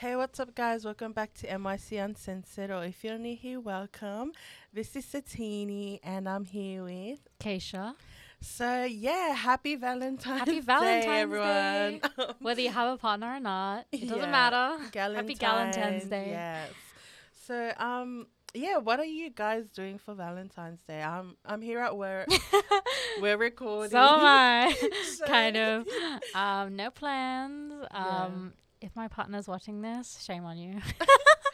Hey, what's up, guys? Welcome back to MYC Uncensored, or if you're new here, welcome. This is Satini, and I'm here with. Keshia. So, yeah, happy Valentine's Happy Day, Valentine's everyone. Whether you have a partner or not, it doesn't Yeah, matter. Galentine's, Happy Valentine's Day. Yes. So, um, yeah, what are you guys doing for Valentine's Day? I'm I'm here at work. We're recording. So am I. So- kind of. Um, no plans. Yeah. Um, if my partner's watching this, shame on you.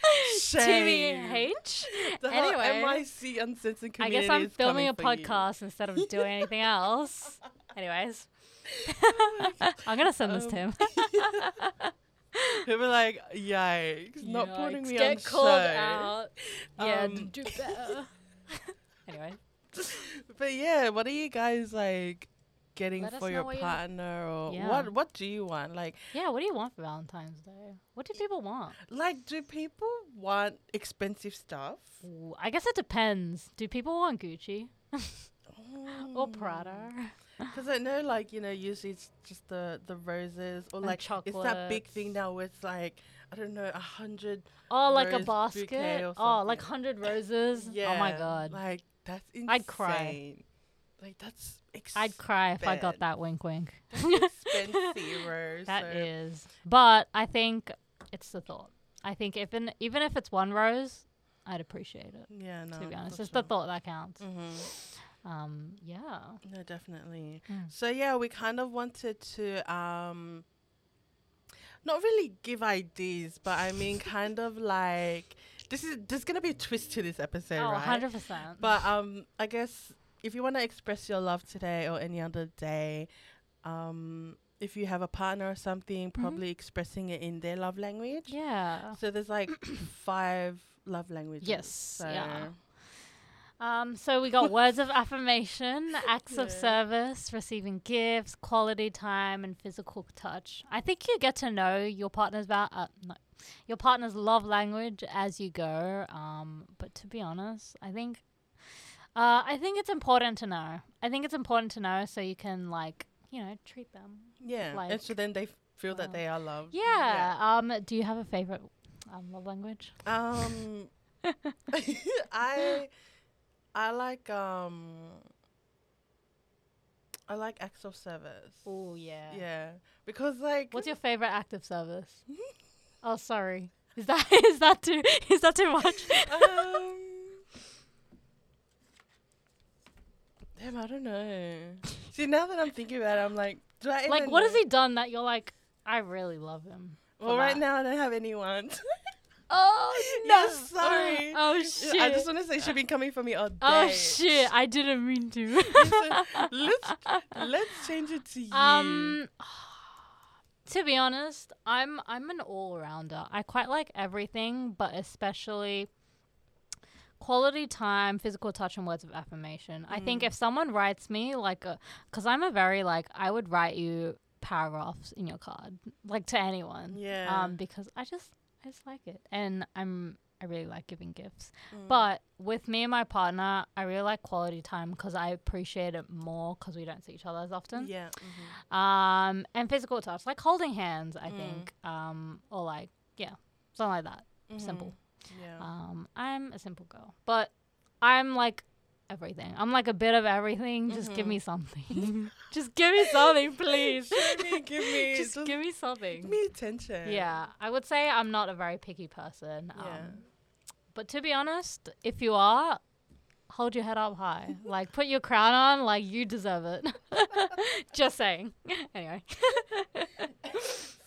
Shame. TBH. The Anyway. MYC Uncensored I guess I'm filming a you. podcast instead of doing anything else. Anyways. I'm gonna send this to Um, him. They were like, yikes, not putting Yikes, me Get on called show. out. Yeah, Um, do better. anyway. But yeah, what are you guys like getting Let for your what you- partner or Yeah. what what do you want? Like Yeah, what do you want for Valentine's Day? What do people want? like do people want expensive stuff? Ooh, I guess it depends. Do people want Gucci or Prada? Mm. Because I know like, you know, usually it's just the the roses or And like it's that big thing now where it's like I don't know, a hundred Oh, like a basket? Oh, like hundred roses? Yeah. Oh my god. Like that's insane. I'd cry. Like that's I'd cry if I got that wink wink. expensive rose. That so- is. But I think it's the thought. I think in, even if it's one rose, I'd appreciate it. Yeah, no. to be honest, it's the thought that counts. Mhm. Um, yeah. No, definitely. Mm. So yeah, we kind of wanted to um not really give ideas, but I mean kind of like this is there's gonna be a twist to this episode, Oh, right? 100 percent. But um I guess if you wanna express your love today or any other day, um if you have a partner or something, probably expressing it in their love language. yeah. So there's like five love languages. Yes, So yeah. Um, so we got words of affirmation, acts of service, receiving gifts, quality time, and physical touch. I think you get to know your partner's about uh, no, your partner's love language as you go. Um, but to be honest, I think uh, I think it's important to know. I think it's important to know so you can like you know treat them. Yeah. like and so then they f- feel that uh, they are loved. Yeah. Um, do you have a favorite um, love language? Um, I I like um I like acts of service. Oh yeah. Yeah, because like What's your favorite act of service? oh, sorry. Is that is that too is that too much? um, damn, I don't know. See, now that I'm thinking about it, I'm like, do I like, what has he done that you're like, I really love him? Well, right that?" now I don't have anyone. Oh Yeah, sorry. Oh shit. I just want to say she's been coming for me all day. oh shit! I didn't mean to. let's let's change it to you. um, to be honest, I'm I'm an all rounder. I quite like everything, but especially quality time, physical touch, and words of affirmation. I think Mm. if someone writes me like because I'm a very like I would write you paragraphs in your card, like to anyone. yeah. Um, because I just I just like it, and I'm I really like giving gifts. Mm. But with me and my partner, I really like quality time because I appreciate it more because we don't see each other as often. yeah. mhm. Um, and physical touch, like holding hands, I Mm. think. Um, or like yeah, something like that. Simple. Yeah. Um, I'm a simple girl, but I'm like everything. I'm like a bit of everything. Just give Mhm. me something. just give me something, please. Give me, just just give me something. give me attention. Yeah, I would say I'm not a very picky person. Um, Yeah. But to be honest, if you are, hold your head up high. like, put your crown on, like, you deserve it. Just saying. anyway.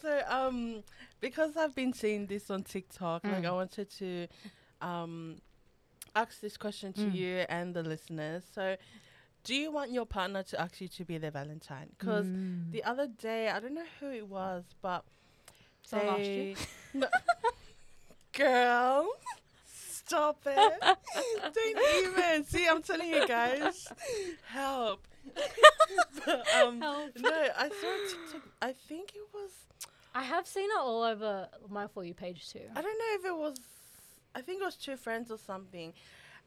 So um, because I've been seeing this on TikTok, like I Mm. wanted to um ask this question to Mm. you and the listeners. So, do you want your partner to ask you to be their Valentine? Because Mm. the other day, I don't know who it was, but asked you? No. girl, stop it! don't even see. I'm telling you guys, help. but, um, Help. no, I saw TikTok. I think it was. I have seen it all over my For You page too. I don't know if it was. I think it was two friends or something,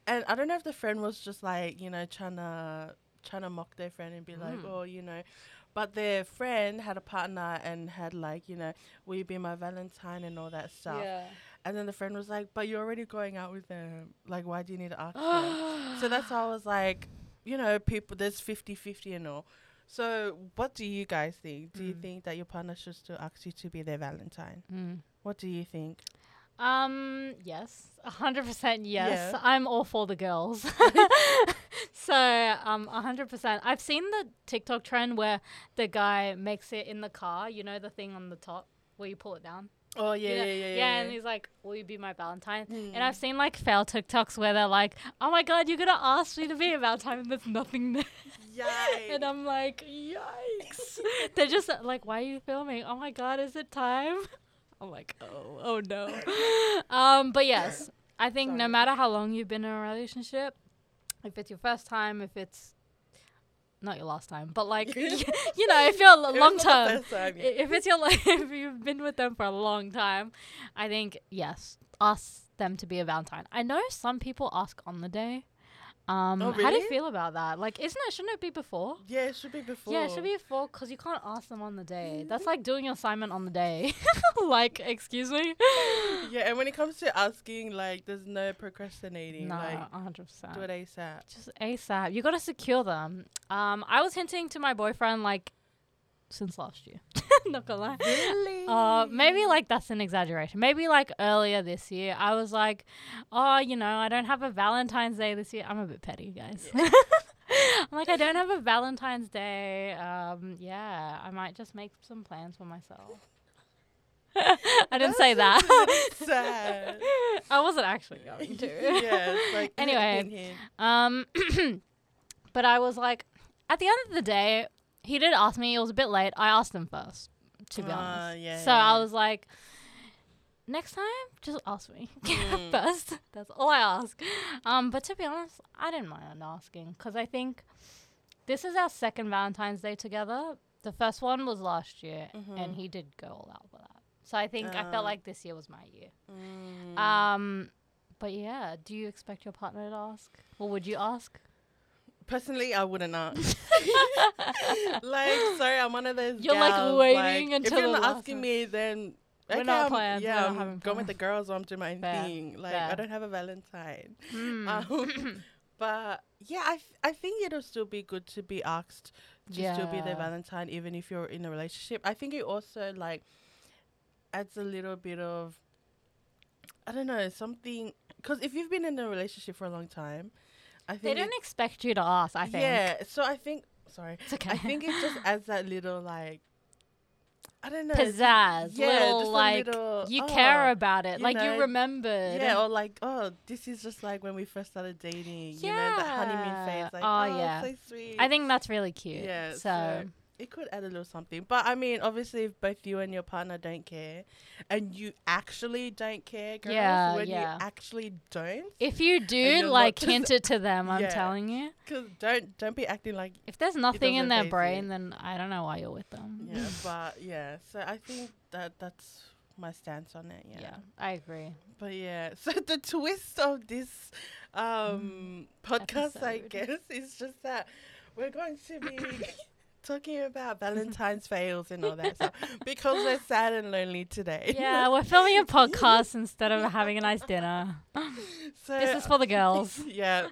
and I don't know if the friend was just like you know trying to trying to mock their friend and be like, Mm. oh, you know, but their friend had a partner and had like you know, will you be my Valentine and all that stuff. Yeah. And then the friend was like, but you're already going out with them. Like, why do you need to ask them? so that's how I was like, you know, people, there's 50 50 and all. So, what do you guys think? Do you Mm. think that your partner should still ask you to be their Valentine? Mm. What do you think? Um, yes, a hundred percent yes. Yeah. I'm all for the girls. so, um, a hundred percent. I've seen the TikTok trend where the guy makes it in the car. You know the thing on the top where you pull it down. Oh, yeah, You know- yeah, yeah. Yeah, and he's like, "Will you be my Valentine?" Mm. And I've seen like fail TikToks where they're like, "Oh my god, you're gonna ask me to be a Valentine, and there's nothing there." Yikes. And I'm like, yikes. They're just like, why are you filming? Oh my god, is it time? I'm like, oh, oh no. Um, but yes, I think no matter how long you've been in a relationship, if it's your first time, if it's not your last time, but like, you know, if you're was long term, time, yeah. if it's your like, if you've been with them for a long time, I think yes, ask them to be a Valentine. I know some people ask on the day. Um, Oh, how do you feel about that? Like, isn't it? Shouldn't it be before? Yeah, it should be before. Yeah, it should be before because you can't ask them on the day. That's like doing your assignment on the day. like, excuse me. Yeah, and when it comes to asking, like, there's no procrastinating. No, Like, hundred percent. do it ASAP. Just ASAP. You gotta secure them. Um, I was hinting to my boyfriend like since last year. Not gonna lie. Really? Uh, maybe like that's an exaggeration. Maybe like earlier this year, I was like, oh, you know, I don't have a Valentine's Day this year. I'm a bit petty, guys. I'm like, I don't have a Valentine's Day. Um, yeah, I might just make some plans for myself. I didn't say that. Sad. I wasn't actually going to. yeah, it's like Anyway. Um, but I was like, at the end of the day, he did ask me. It was a bit late. I asked him first, to be Ah, honest. yeah, so yeah, I was like, next time, just ask me Mm. first. That's all I ask. Um, but to be honest, I didn't mind asking because I think this is our second Valentine's Day together. The first one was last year, Mhm. and he did go all out for that. So I think I Ah. felt like this year was my year. Mm. Um, but yeah, do you expect your partner to ask, or would you ask? Personally, I wouldn't ask. like, sorry, I'm one of those. You're, like, waiting like, until If you're not asking me, then We're okay, not I'm- plans, Yeah, I'm going with the girls or I'm doing my own Fair, thing. Like, I don't have a Valentine. Hmm. Um, but yeah, I, I think it'll still be good to be asked to still be their Valentine, even if you're in a relationship. I think it also like adds a little bit of I don't know something because if you've been in a relationship for a long time, I they think don't expect you to ask. I think. yeah. So I think sorry, It's okay. I think it just adds that little like I don't know pizzazz, yeah, little just like little, you oh, care about it, you like know, you remembered. Yeah, or like, oh, this is just like when we first started dating. You know, that honeymoon phase. Like, Oh, oh, yeah. so sweet. I think that's really cute. Yeah, So, so- it could add a little something. But I mean, obviously, if both you and your partner don't care, and you actually don't care, girls, Yeah, when yeah. you actually don't, if you do, like hint it to them. I'm Yeah. telling you. because don't don't be acting like If there's nothing in their brain, you. then I don't know why you're with them. yeah. but yeah, so I think that that's my stance on it. Yeah. yeah, I agree. But yeah, so the twist of this um podcast, I guess, is just that we're going to be talking about Valentine's fails and all that stuff because we're sad and lonely today. Yeah, we're filming a podcast instead of having a nice dinner. so This is for the girls. yeah.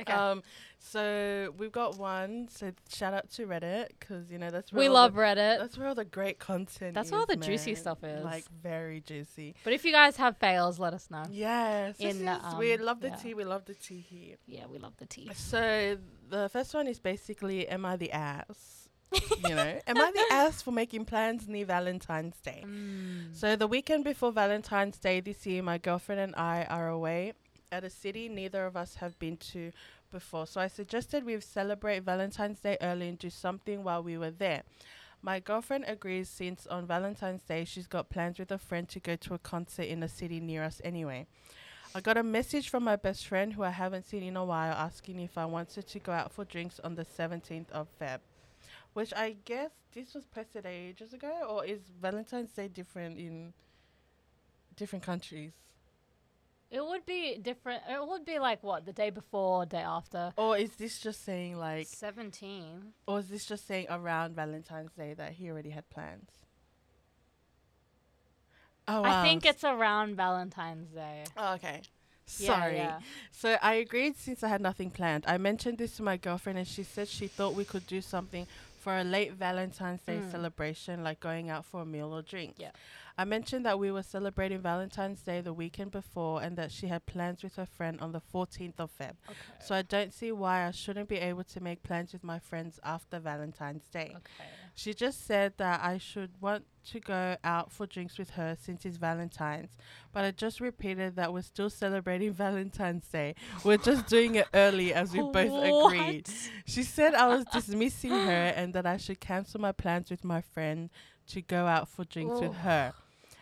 Okay. Um. So we've got one. So shout out to Reddit because you know that's where we love The, Reddit. that's where all the great content. That's where all the juicy stuff is. Like very juicy. But if you guys have fails, let us know. Yes. In, is- we um, love the yeah. tea. We love the tea here. Yeah, we love the tea. So the first one is basically, am I the ass? you know, am I the ass for making plans near Valentine's Day? Mm. So the weekend before Valentine's Day this year, my girlfriend and I are away at a city neither of us have been to before. So I suggested we celebrate Valentine's Day early and do something while we were there. My girlfriend agrees since on Valentine's Day she's got plans with a friend to go to a concert in a city near us anyway. I got a message from my best friend who I haven't seen in a while asking if I wanted to go out for drinks on the 17th of Feb. Which I guess this was posted ages ago, or is Valentine's Day different in different countries? It would be different. It would be like what the day before, day after. Or is this just saying like, Seventeen. or is this just saying around Valentine's Day that he already had plans? Oh, I think it's around Valentine's Day. Oh, okay. Yeah, Sorry. yeah. So I agreed since I had nothing planned. I mentioned this to my girlfriend and she said she thought we could do something for a late Valentine's Day Mm. celebration, like going out for a meal or drink. Yeah. I mentioned that we were celebrating Valentine's Day the weekend before and that she had plans with her friend on the 14th of Feb. Okay. So I don't see why I shouldn't be able to make plans with my friends after Valentine's Day. okay. She just said that I should want to go out for drinks with her since it's Valentine's. But I just repeated that we're still celebrating Valentine's Day. We're just doing it early as we both agreed. She said I was dismissing her and that I should cancel my plans with my friend to go out for drinks with her.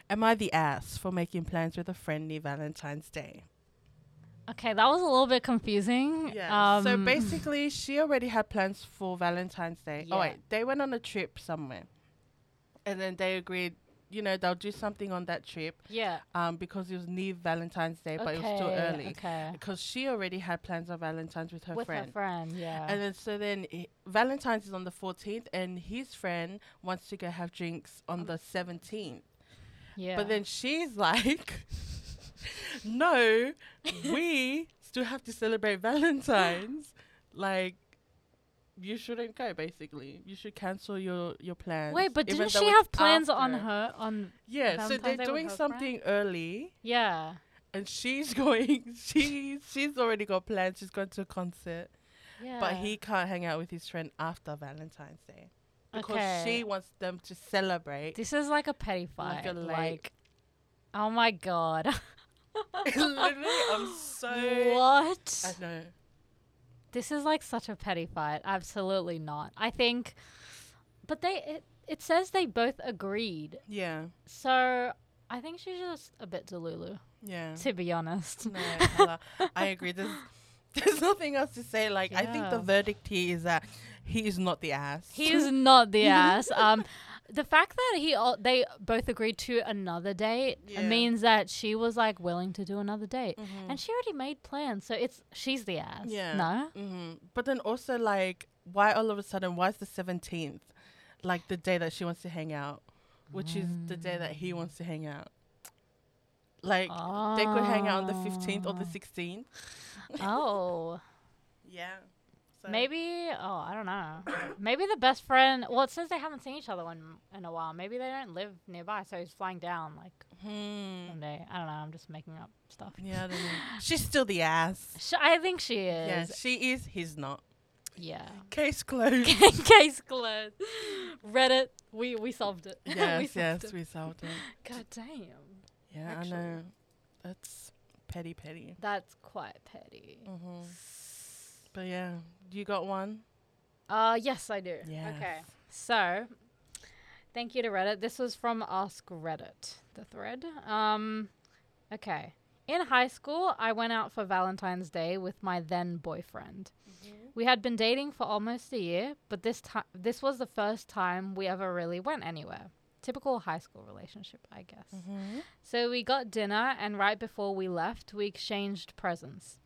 Am I the ass for making plans with a friend near Valentine's Day? Okay, that was a little bit confusing. Yeah. so Um, basically, she already had plans for Valentine's Day. Yeah. Oh wait, they went on a trip somewhere, and then they agreed, you know, they'll do something on that trip, yeah. um, because it was near Valentine's Day, but it was still early. Okay. Because she already had plans on Valentine's with her With friend. her friend, yeah. And then so then i- Valentine's is on the 14th, and his friend wants to go have drinks on the 17th. yeah. But then she's like, no, we still have to celebrate Valentine's. Like, you shouldn't go. Basically, you should cancel your your plans. Wait, but didn't she have plans on her on Yeah, so they're Day doing something early, Yeah. and she's going. She she's already got plans. She's going to a concert, Yeah. but he can't hang out with his friend after Valentine's Day because Okay. she wants them to celebrate. This is like a petty Like fight. a Like, late- oh my god. Literally, I'm so. what? I know. This is like such a petty fight. Absolutely not. I think, but they it, it says they both agreed. Yeah, So I think she's just a bit delulu, yeah. to be honest. No, Ella, I agree. There's, there's nothing else to say. Like, I think the verdict here is that he is not the ass. He is not the ass. Um, the fact that he al- they both agreed to another date Yeah. means that she was like willing to do another date, Mhm. and she already made plans. So it's she's the ass. Yeah. No. hmm But then also, like, why all of a sudden, why is the 17th, like, the day that she wants to hang out, which is the day that he wants to hang out? Like, they could hang out on the 15th or the 16th. Oh. Yeah. So Maybe, oh, I don't know. Maybe the best friend. Well, it says they haven't seen each other in in a while. Maybe they don't live nearby, so he's flying down like Hmm. one day. I don't know. I'm just making up stuff. Yeah, I don't know. She's still the ass. Sh- I think she Yeah, is. she is. He's not. Yeah. Case closed. Case closed. Reddit. We we solved it. we yes, solved yes, it. we solved it. God damn. Yeah, Actually. I know. That's petty, petty. That's quite petty. hmm But yeah, you got one. Uh yes, I do. Yes. Okay. So, thank you to Reddit. This was from Ask Reddit, the thread. Um okay. In high school, I went out for Valentine's Day with my then boyfriend. We had been dating for almost a year, but this time this was the first time we ever really went anywhere. Typical high school relationship, I guess. Mm-hmm. So we got dinner, and right before we left, we exchanged presents.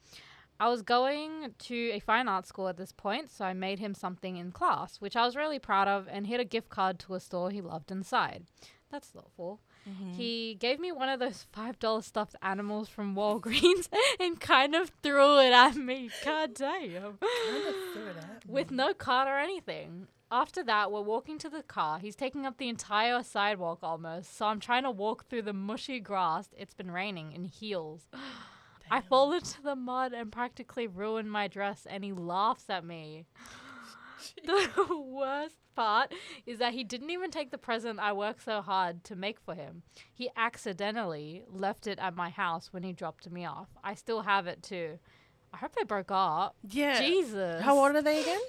I was going to a fine art school at this point, so I made him something in class, which I was really proud of, and hid a gift card to a store he loved inside. That's thoughtful. Mm-hmm. He gave me one of those $5 stuffed animals from Walgreens and kind of threw it at me. God damn. With no card or anything. After that, we're walking to the car. He's taking up the entire sidewalk almost, so I'm trying to walk through the mushy grass. It's been raining in heels. I fall into the mud and practically ruin my dress, and he laughs at me. the worst part is that he didn't even take the present I worked so hard to make for him. He accidentally left it at my house when he dropped me off. I still have it too. I hope they broke up. Yeah. Jesus. How old are they again?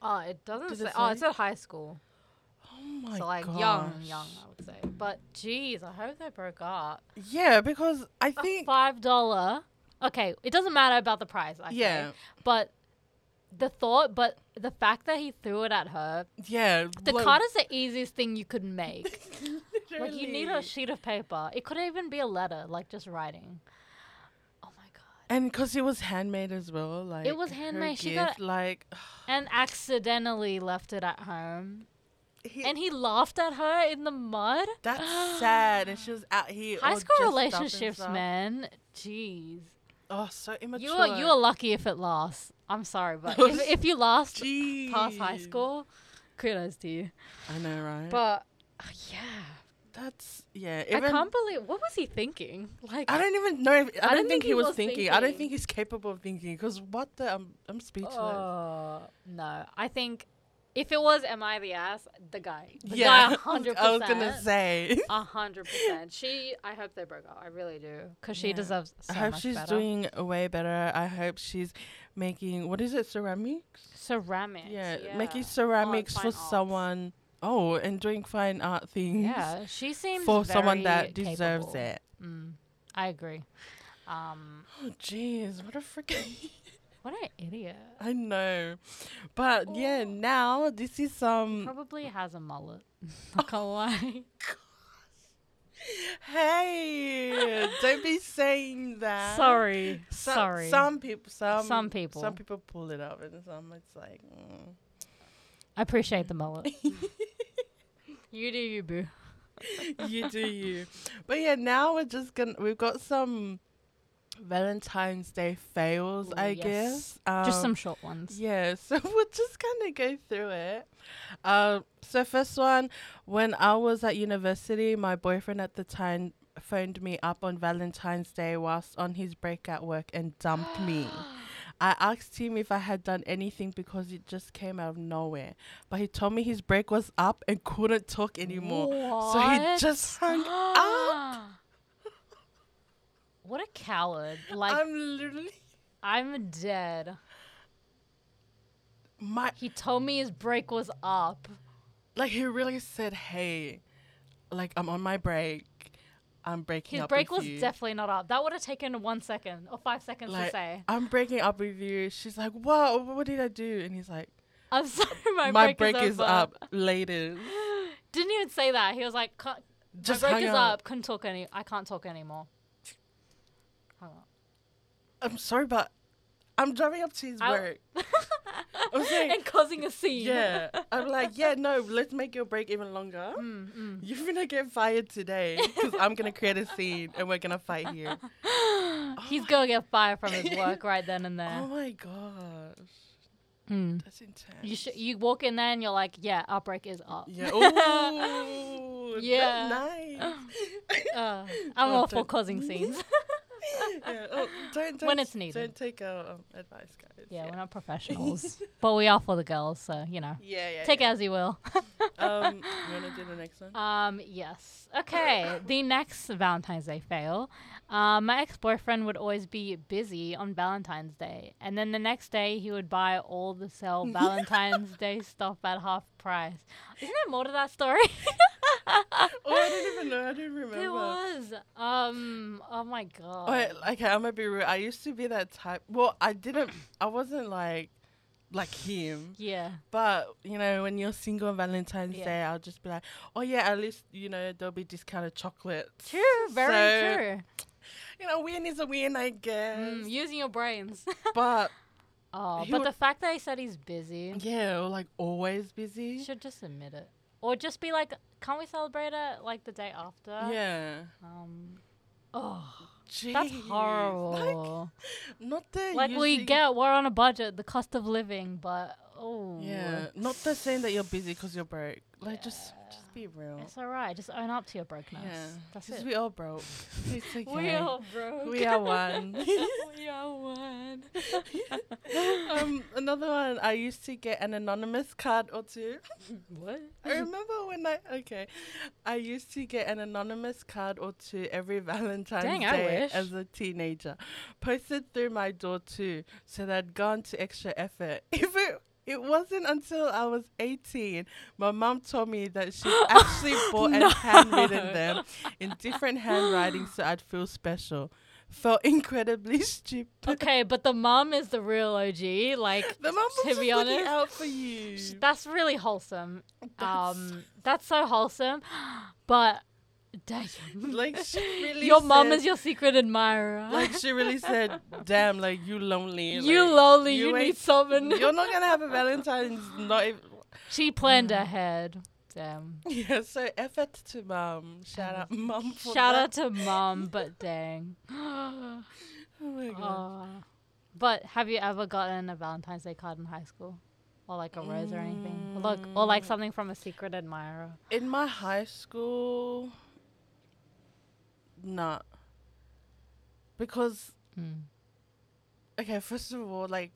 Uh, oh, it doesn't say. it Oh, it's at high school. My so like gosh. young, young, I would say. But geez, I hope they broke up. Yeah, because I A think. five dollar. Okay, it doesn't matter about the price. I Yeah. say, but the thought, but the fact that he threw it at her. Yeah. The like, card is the easiest thing you could make. like you need a sheet of paper. It could even be a letter, like just writing. Oh my god! And because it was handmade as well, like it was handmade. She got- like And accidentally left it at home. He, And he laughed at her in the mud. that's sad. And she was out here. High school dressed up and relationships, man. Jeez. Oh, so immature. You are you are lucky if it lasts. I'm sorry, but if, if you last Jeez. past high school, kudos to you. I know, right? But uh, yeah, that's yeah. I can't believe what was he thinking? Like I don't even know. If, I, don't think, he was, thinking. I don't think he's capable of thinking. Because what the? I'm, I'm speechless. Oh no! I think if it was "Am I the ass?" the guy, the yeah, guy, hundred I was gonna say. a hundred percent. She, I hope they broke up. I really do, because she Yeah. deserves. So I hope she's better. doing way better. I hope she's making what is it, ceramics? ceramics. Yeah, Yeah, making ceramics fine for someone. Oh, and doing fine art things. Yeah, she seems for someone that deserves capable. it. Mm, I agree. Um, Oh, jeez, what a freaking. what an idiot. I know, but yeah, Oh. now this is um. Probably has a mullet. Not gonna lie. Hey, don't be saying that. Sorry, So- sorry. Some people, some Some people. some people pull it up, and some it's like. Mm. I appreciate the mullet. you do you, boo. you do you. But yeah, now we're just gonna we've got some Valentine's Day fails, Ooh, I yes. guess. Um, Just some short ones. Yeah, so we'll just kind of go through it. Um, so first one, when I was at university, my boyfriend at the time phoned me up on Valentine's Day whilst on his break at work and dumped me. I asked him if I had done anything because it just came out of nowhere. But he told me his break was up and couldn't talk anymore. So he just hung up. What a coward. Like, I'm, literally, I'm dead. my He told me his break was up. like he really said, "Hey, like I'm on my break. I'm breaking His up His break was you. definitely not up. That would have taken one second or five seconds to say. I'm breaking up with you." She's like, "What? What did I do?" And he's like, I'm sorry, my, "My, break, break, is, over. up later." Didn't even say that. He was like, Just my break is up. up. Couldn't talk any. I can't talk anymore. I'm sorry, but I'm driving up to his I- work. I'm saying, and causing a scene. yeah. I'm like, yeah, no, let's make your break even longer. Mm, mm. You're gonna get fired today because I'm gonna create a scene and we're gonna fight here. He's gonna get fired from his work right then and there. Oh my gosh, Mm. that's intense. You sh- you walk in there and you're like, yeah, our break is up. yeah. Ooh, Yeah. That's nice. Uh, I'm Oh, all for don't- causing scenes. yeah. Oh, don't, don't When it's needed. Don't take our um, advice, guys. yeah, we're not professionals, but we are for the girls, so you know, Yeah, yeah. take yeah. it as you will. Um, you wanna do the next one? Um, yes. Okay, the next Valentine's Day fail. Um, my ex boyfriend would always be busy on Valentine's Day, and then the next day he would buy all the sell Valentine's Day stuff at half Isn't there more to that story? oh, I don't even know. I don't remember. there was. Um. Oh my god. Wait, okay, I'm gonna be real. I used to be that type. Well, I didn't. I wasn't like, like him. yeah. But you know, when you're single on Valentine's Yeah. Day, I'll just be like, oh yeah, at least you know there'll be discounted chocolates. True. Very So, true. You know, win is a win, I guess. Mm, using your brains. but oh, He but would- the fact that he said he's busy. yeah, or like always busy. Should just admit it. Or just be like, can't we celebrate it like the day after? yeah. Um, oh, Jeez. that's Like, horrible. not the Like, we get we're on a budget, the cost of living, but oh, Yeah, not the saying that you're busy because you're broke. Like, Yeah. just be real. it's alright. Just own up to your brokenness. Yeah, that's it. we all broke. It's okay. We all broke. We are one. we are one. um, another one. I used to get an anonymous card or two. what? I remember when I okay, I used to get an anonymous card or two every Valentine's Dang, Day as a teenager, posted through my door too, so they'd gone to extra effort. If it it wasn't until I was 18, my mom told me that she actually bought and No. handwritten them in different handwriting so I'd feel special. Felt incredibly stupid. Okay, but the mom is the real OG. Like, The was to be honest, out for you. that's really wholesome. That's- um, that's so wholesome. But Damn. Like she really your mom said- is your secret admirer. like she really said, "Damn, like you lonely. you like, lonely. you You, need someone. You're not gonna have a Valentine's. Not even, she planned ahead. Damn. yeah. So effort to mom. Shout out mom. For Shout that. out to mom, but dang. Oh my god. Aw. but have you ever gotten a Valentine's Day card in high school? Or like a rose or anything? Look, or like Mm. something from a secret admirer? In my high school, nah. Because Mm. okay, first of all, like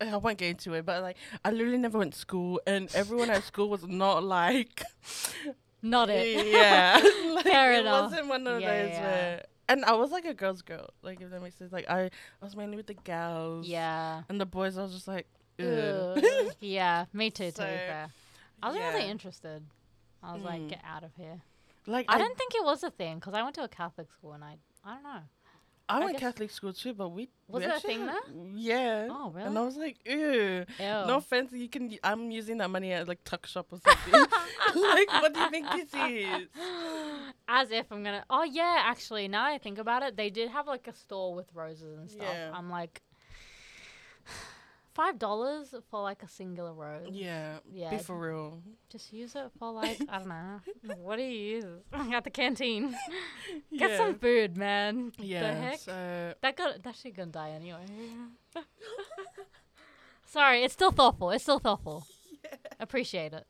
I won't get into it, but like I literally never went to school, and everyone at school was not like Not it. yeah, like, Fair it enough. wasn't one of Yeah, those yeah. where. And I was like a girl's girl, like if that makes sense. Like I, I was mainly with the gals. yeah. And the boys, I was just like, yeah, me too, to So, be fair. I wasn't really interested. I was like, Mm. get out of here. Like I, don't think it was a thing because I went to a Catholic school and I, I don't know. I I went Catholic school too, but we Was we it a thing there? Yeah. Oh, really? And I was like, ew. Ew. No offense, you can. I'm using that money at like tuck shop or something. like, what do you think this is? As if I'm gonna. Oh yeah, actually, now I think about it, they did have like a store with roses and stuff. Yeah. I'm like, five dollars for like a singular rose. Yeah. Yeah. Be for real. Just use it for like I don't know. what do you use at the canteen? Get yeah. some food, man. Yeah. The heck? So That got that shit gonna die anyway. Sorry, it's still thoughtful. It's still thoughtful. Yeah. Appreciate it.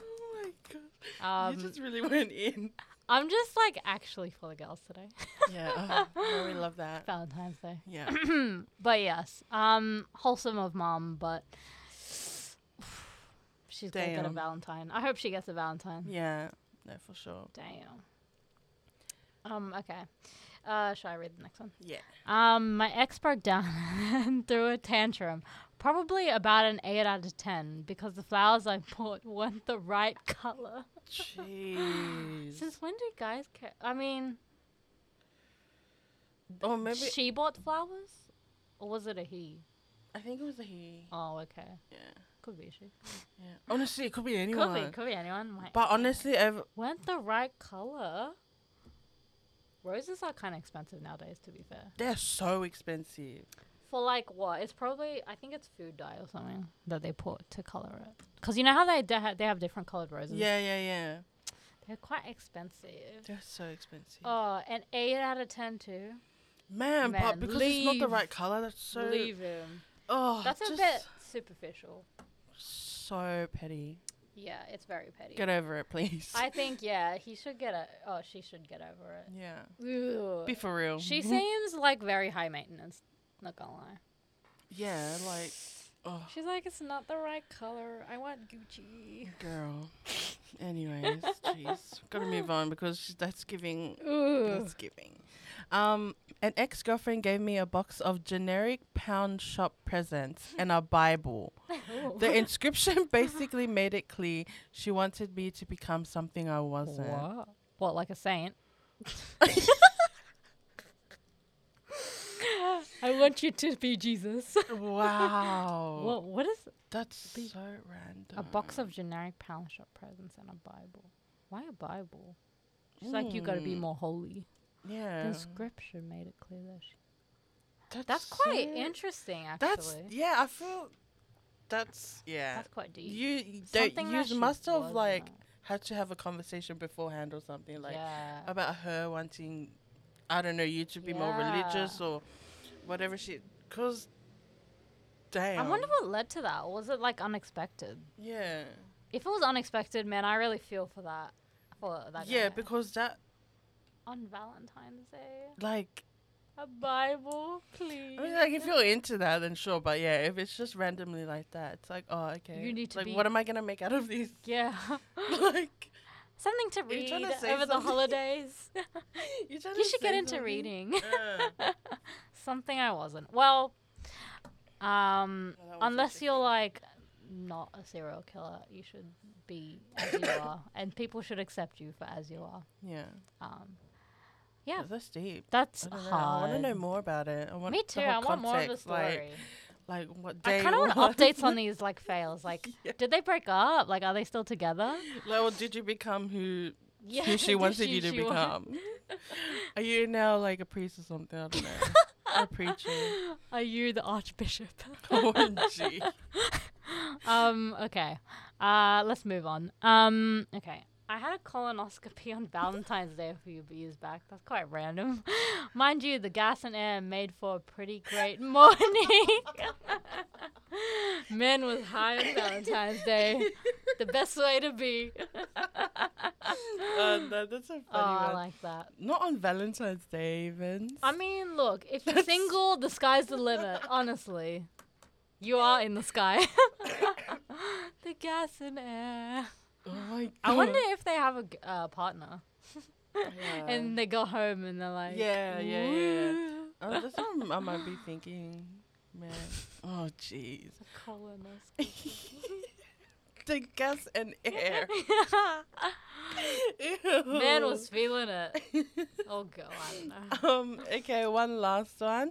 Oh my god. Um, you just really went in. I'm just like actually for the girls today. Yeah. Oh, I really love that. Valentine's Day. Yeah. but yes, um, wholesome of mom, but she's gonna get a Valentine. I hope she gets a Valentine. Yeah. No, for sure. Damn. Um. Okay. Uh, shall I read the next one? Yeah. Um, my ex broke down and threw a tantrum. Probably about an eight out of ten because the flowers I bought weren't the right color. Jeez. Since when do guys care? I mean, or maybe she bought flowers, or was it a he? I think it was a he. Oh, okay. Yeah. Could be she. Yeah. Honestly, it could be anyone. Could be. Could be anyone. My But honestly, ev- weren't the right color. Roses are kind of expensive nowadays, to be fair. they're so expensive. For like what? It's probably I think it's food dye or something that they put to color it. Cause you know how they they, they have different colored roses. Yeah, yeah, yeah. they're quite expensive. They're so expensive. Oh, an eight out of ten too. man, man, but because it's not the right color, that's so. Leave him. Oh, That's a bit superficial. so petty. Yeah, it's very petty. Get over it, please. I think yeah, he should get a. Oh, she should get over it. yeah. Be for real. She seems like very high maintenance. Not gonna lie. yeah, like, oh, She's like, it's not the right color. I want Gucci. girl. Anyways, jeez, gotta move on because that's giving. Ooh. That's giving. Um, an ex girlfriend gave me a box of generic pound shop presents and a Bible. The inscription basically made it clear she wanted me to become something I wasn't. What? What, like a saint? I want you to be Jesus. Wow. what? What is That's Be- so random. a box of generic pound shop presents and a Bible? Why a Bible? She's like, you gotta be Mm. more holy. Yeah. The scripture made it clear that she. That's, That's quite so- interesting, actually. That's yeah. I feel that's yeah. That's quite deep. You you don't Something you must have like not. had to have a conversation beforehand or something like yeah. about her wanting I don't know you to be more religious or whatever she cause damn I wonder what led to that. Was it like unexpected? yeah If it was unexpected, man, I really feel for that. For that. yeah guy. because that on Valentine's Day, like a Bible, please. I mean like if you're into that then sure but yeah if it's just randomly like that it's like oh okay You need to like be- what am I gonna make out of this yeah, like something to read trying to say over the holidays. you, should get into something? reading. Uh. something I wasn't. Well, um, unless you're like not a serial killer, you should be as you are, and people should accept you for as you are. yeah Um, yeah, that's deep that's I, don't know. hard. I want to know more about it. I want Me too. I want more of the context, like- story. Like, what day? I kind of want updates on these like fails. Like, Yeah. did they break up? Like, are they still together? Like, well, did you become who Yeah, who she wanted she- you to become. Are you now like a priest or something? I don't know. a preacher. Are you the archbishop? Oh, um. Okay. Uh. Let's move on. Um. Okay. I had a colonoscopy on Valentine's Day a few years back. That's quite random. Mind you, the gas and air made for a pretty great morning. Men was high on Valentine's Day. The best way to be. Uh, that, that's a funny Oh, I like that. Not on Valentine's Day, even. I mean, look, if you're single, the sky's the limit, honestly. You are in the sky. the gas and air. Oh my god. I wonder if they have a uh, partner. Yeah. And they go home and they're like, Yeah, yeah, yeah. "Woo." Oh, that's what I might be thinking, man. Oh, jeez. Colonoscopy. the gas and air. Man was feeling it. Oh, God, I don't know. Um. Okay. One last one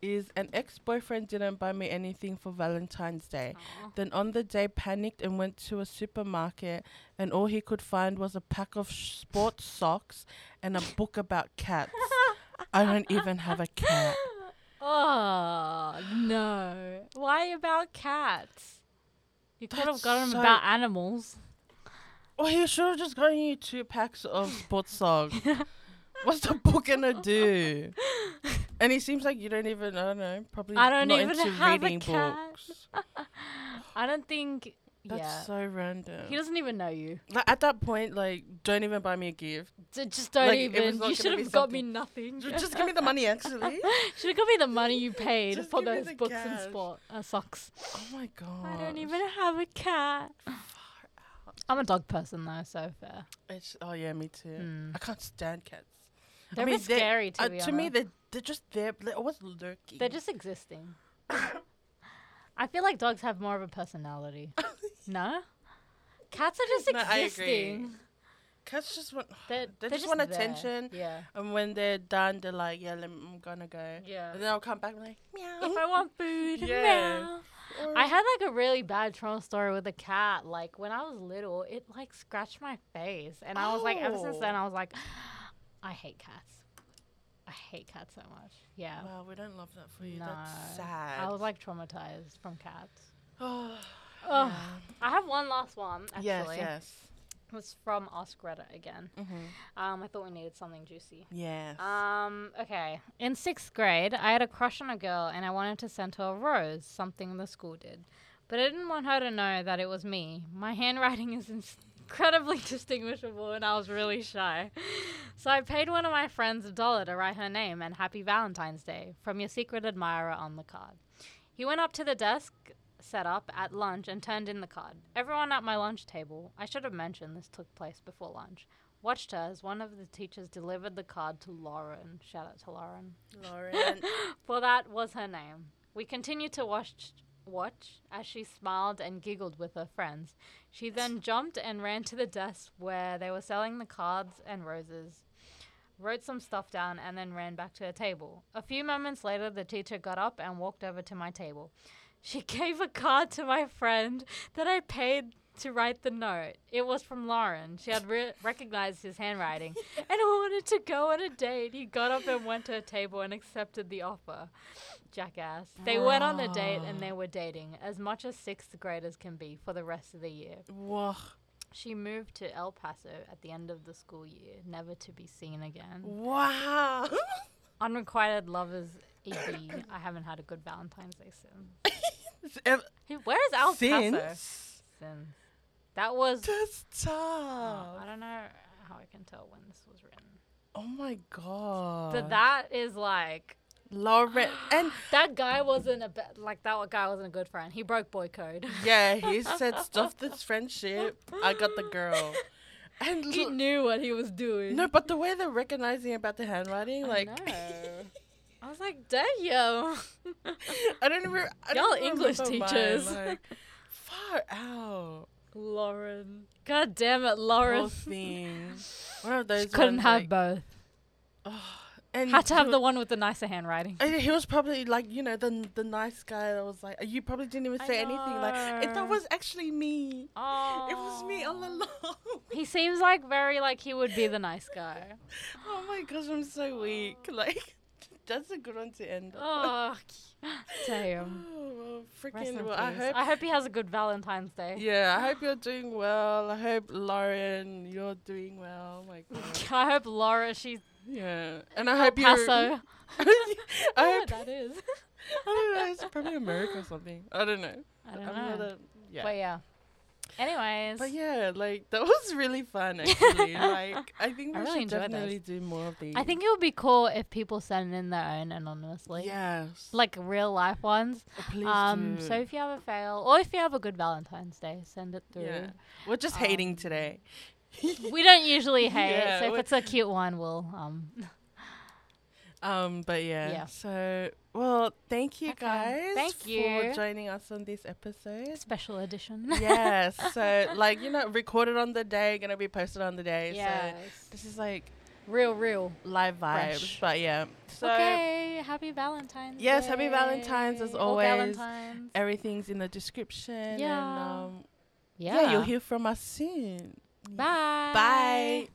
is an ex-boyfriend didn't buy me anything for Valentine's Day. Aw. Then on the day panicked and went to a supermarket and all he could find was a pack of sports socks and a book about cats. I don't even have a cat. Oh, no. Why about cats? You could have got him so- about animals. Well, he should have just gotten you two packs of sports socks. What's the book gonna do? And he seems like you don't even, I don't know, probably I don't not even into have a reading cat. books. I don't think. That's yeah. so random. He doesn't even know you. Like at that point, like, don't even buy me a gift. D- just don't Like, even. not You should have got me something- nothing. Ju- Just give me the money, actually. should have got me the money you paid for those the books and sport uh, socks. Oh my god. I don't even have a cat. I'm a dog person though, so fair. It's, oh yeah, me too. Hmm. I can't stand cats. They're mean, a bit they're- scary to Uh, to me, they're, they're just there. They're always lurking. They're just existing. I feel like dogs have more of a personality. no? Cats are just No, I agree. existing. cats. Just want They're, they they're just want there. attention. Yeah. And when they're done, they're like, yeah, I'm gonna go. Yeah. And then I'll come back and like, meow. If I want food, Yeah. meow. I had like a really bad trauma story with a cat. Like when I was little, it like scratched my face, and I was like, ever since then, Oh. I was like, I hate cats. I hate cats so much. Yeah. Wow, we don't love that for you. No. That's sad. I was like traumatized from cats. oh, Ugh. I have one last one actually. yes, yes. It was from Ask Reddit again. Mm-hmm. Um, I thought we needed something juicy. Yes. Um, okay. In sixth grade, I had a crush on a girl and I wanted to send her a rose, something the school did. But I didn't want her to know that it was me. My handwriting is ins- incredibly distinguishable and I was really shy. So I paid one of my friends a dollar to write her name and Happy Valentine's Day from your secret admirer on the card. He went up to the desk set up at lunch and turned in the card. Everyone at my lunch table, I should have mentioned this took place before lunch, watched her as one of the teachers delivered the card to Lauren. Shout out to Lauren. Lauren. For that was her name. We continued to watch watch as she smiled and giggled with her friends. She then jumped and ran to the desk where they were selling the cards and roses. Wrote some stuff down and then ran back to her table. A few moments later, the teacher got up and walked over to my table. She gave a card to my friend that I paid to write the note. It was from Lauren. She had re- recognized his handwriting and wanted to go on a date. He got up and went to her table and accepted the offer. Jackass. They went on a date and they were dating, as much as sixth graders can be, for the rest of the year. Whoa. She moved to El Paso at the end of the school year, never to be seen again. Wow. Unrequited lovers, EB. I haven't had a good Valentine's Day since. Where is El Paso? Since? Since. That was. That's Oh, tough. I don't know how I can tell when this was written. Oh my god. But that is like Lauren and that guy wasn't a be- like that guy wasn't a good friend. He broke boy code. yeah, he said stuff this friendship. I got the girl. And he l- knew what he was doing. no, but the way they're recognizing about the handwriting, I like. I was like, damn. yo. I don't even. I Y'all don't English remember mine, teachers. like, far out. Lauren. God damn it, Lauren. thing. One of those. She Couldn't ones, have like, both. and Had to have the one with the nicer handwriting. and he was probably like you know the the nice guy that was like you probably didn't even say anything like it, that was actually me. Oh, It was me all along. He seems like very like he would be the nice guy. oh my gosh, I'm so weak. Like that's a good one to end. on. Oh, damn. Oh, well, freaking in well. I hope I hope he has a good Valentine's Day. Yeah, I hope you're doing well. I hope Lauren, you're doing well. Oh my god. I hope Laura, she's Yeah, and I El hope. Paso. I I hope. that is. I don't know. It's probably America or something. I don't know. I don't I'm know. a- yeah. But yeah. Anyways, But yeah, like that was really fun actually. like I think we I really should definitely do more of these. I think it would be cool if people send in their own anonymously. yes. Like real life ones. Oh, please Um, do. so if you have a fail, or if you have a good Valentine's Day, send it through. yeah, we're just hating Um, today. We don't usually hate, Yeah, so if it's a cute one, we'll um. Um, but yeah. Yeah. So well, thank you Okay. guys. Thank for you. joining us on this episode. Special edition. yes. So like you know, recorded on the day, gonna be posted on the day. yes. So this is like Real, real. live vibes. Fresh. But yeah. So okay. Happy Valentine's. Yes, happy Valentine's as Day. All always. Valentine's. everything's in the description. And um, Yeah. yeah, you'll hear from us soon. Bye. Bye.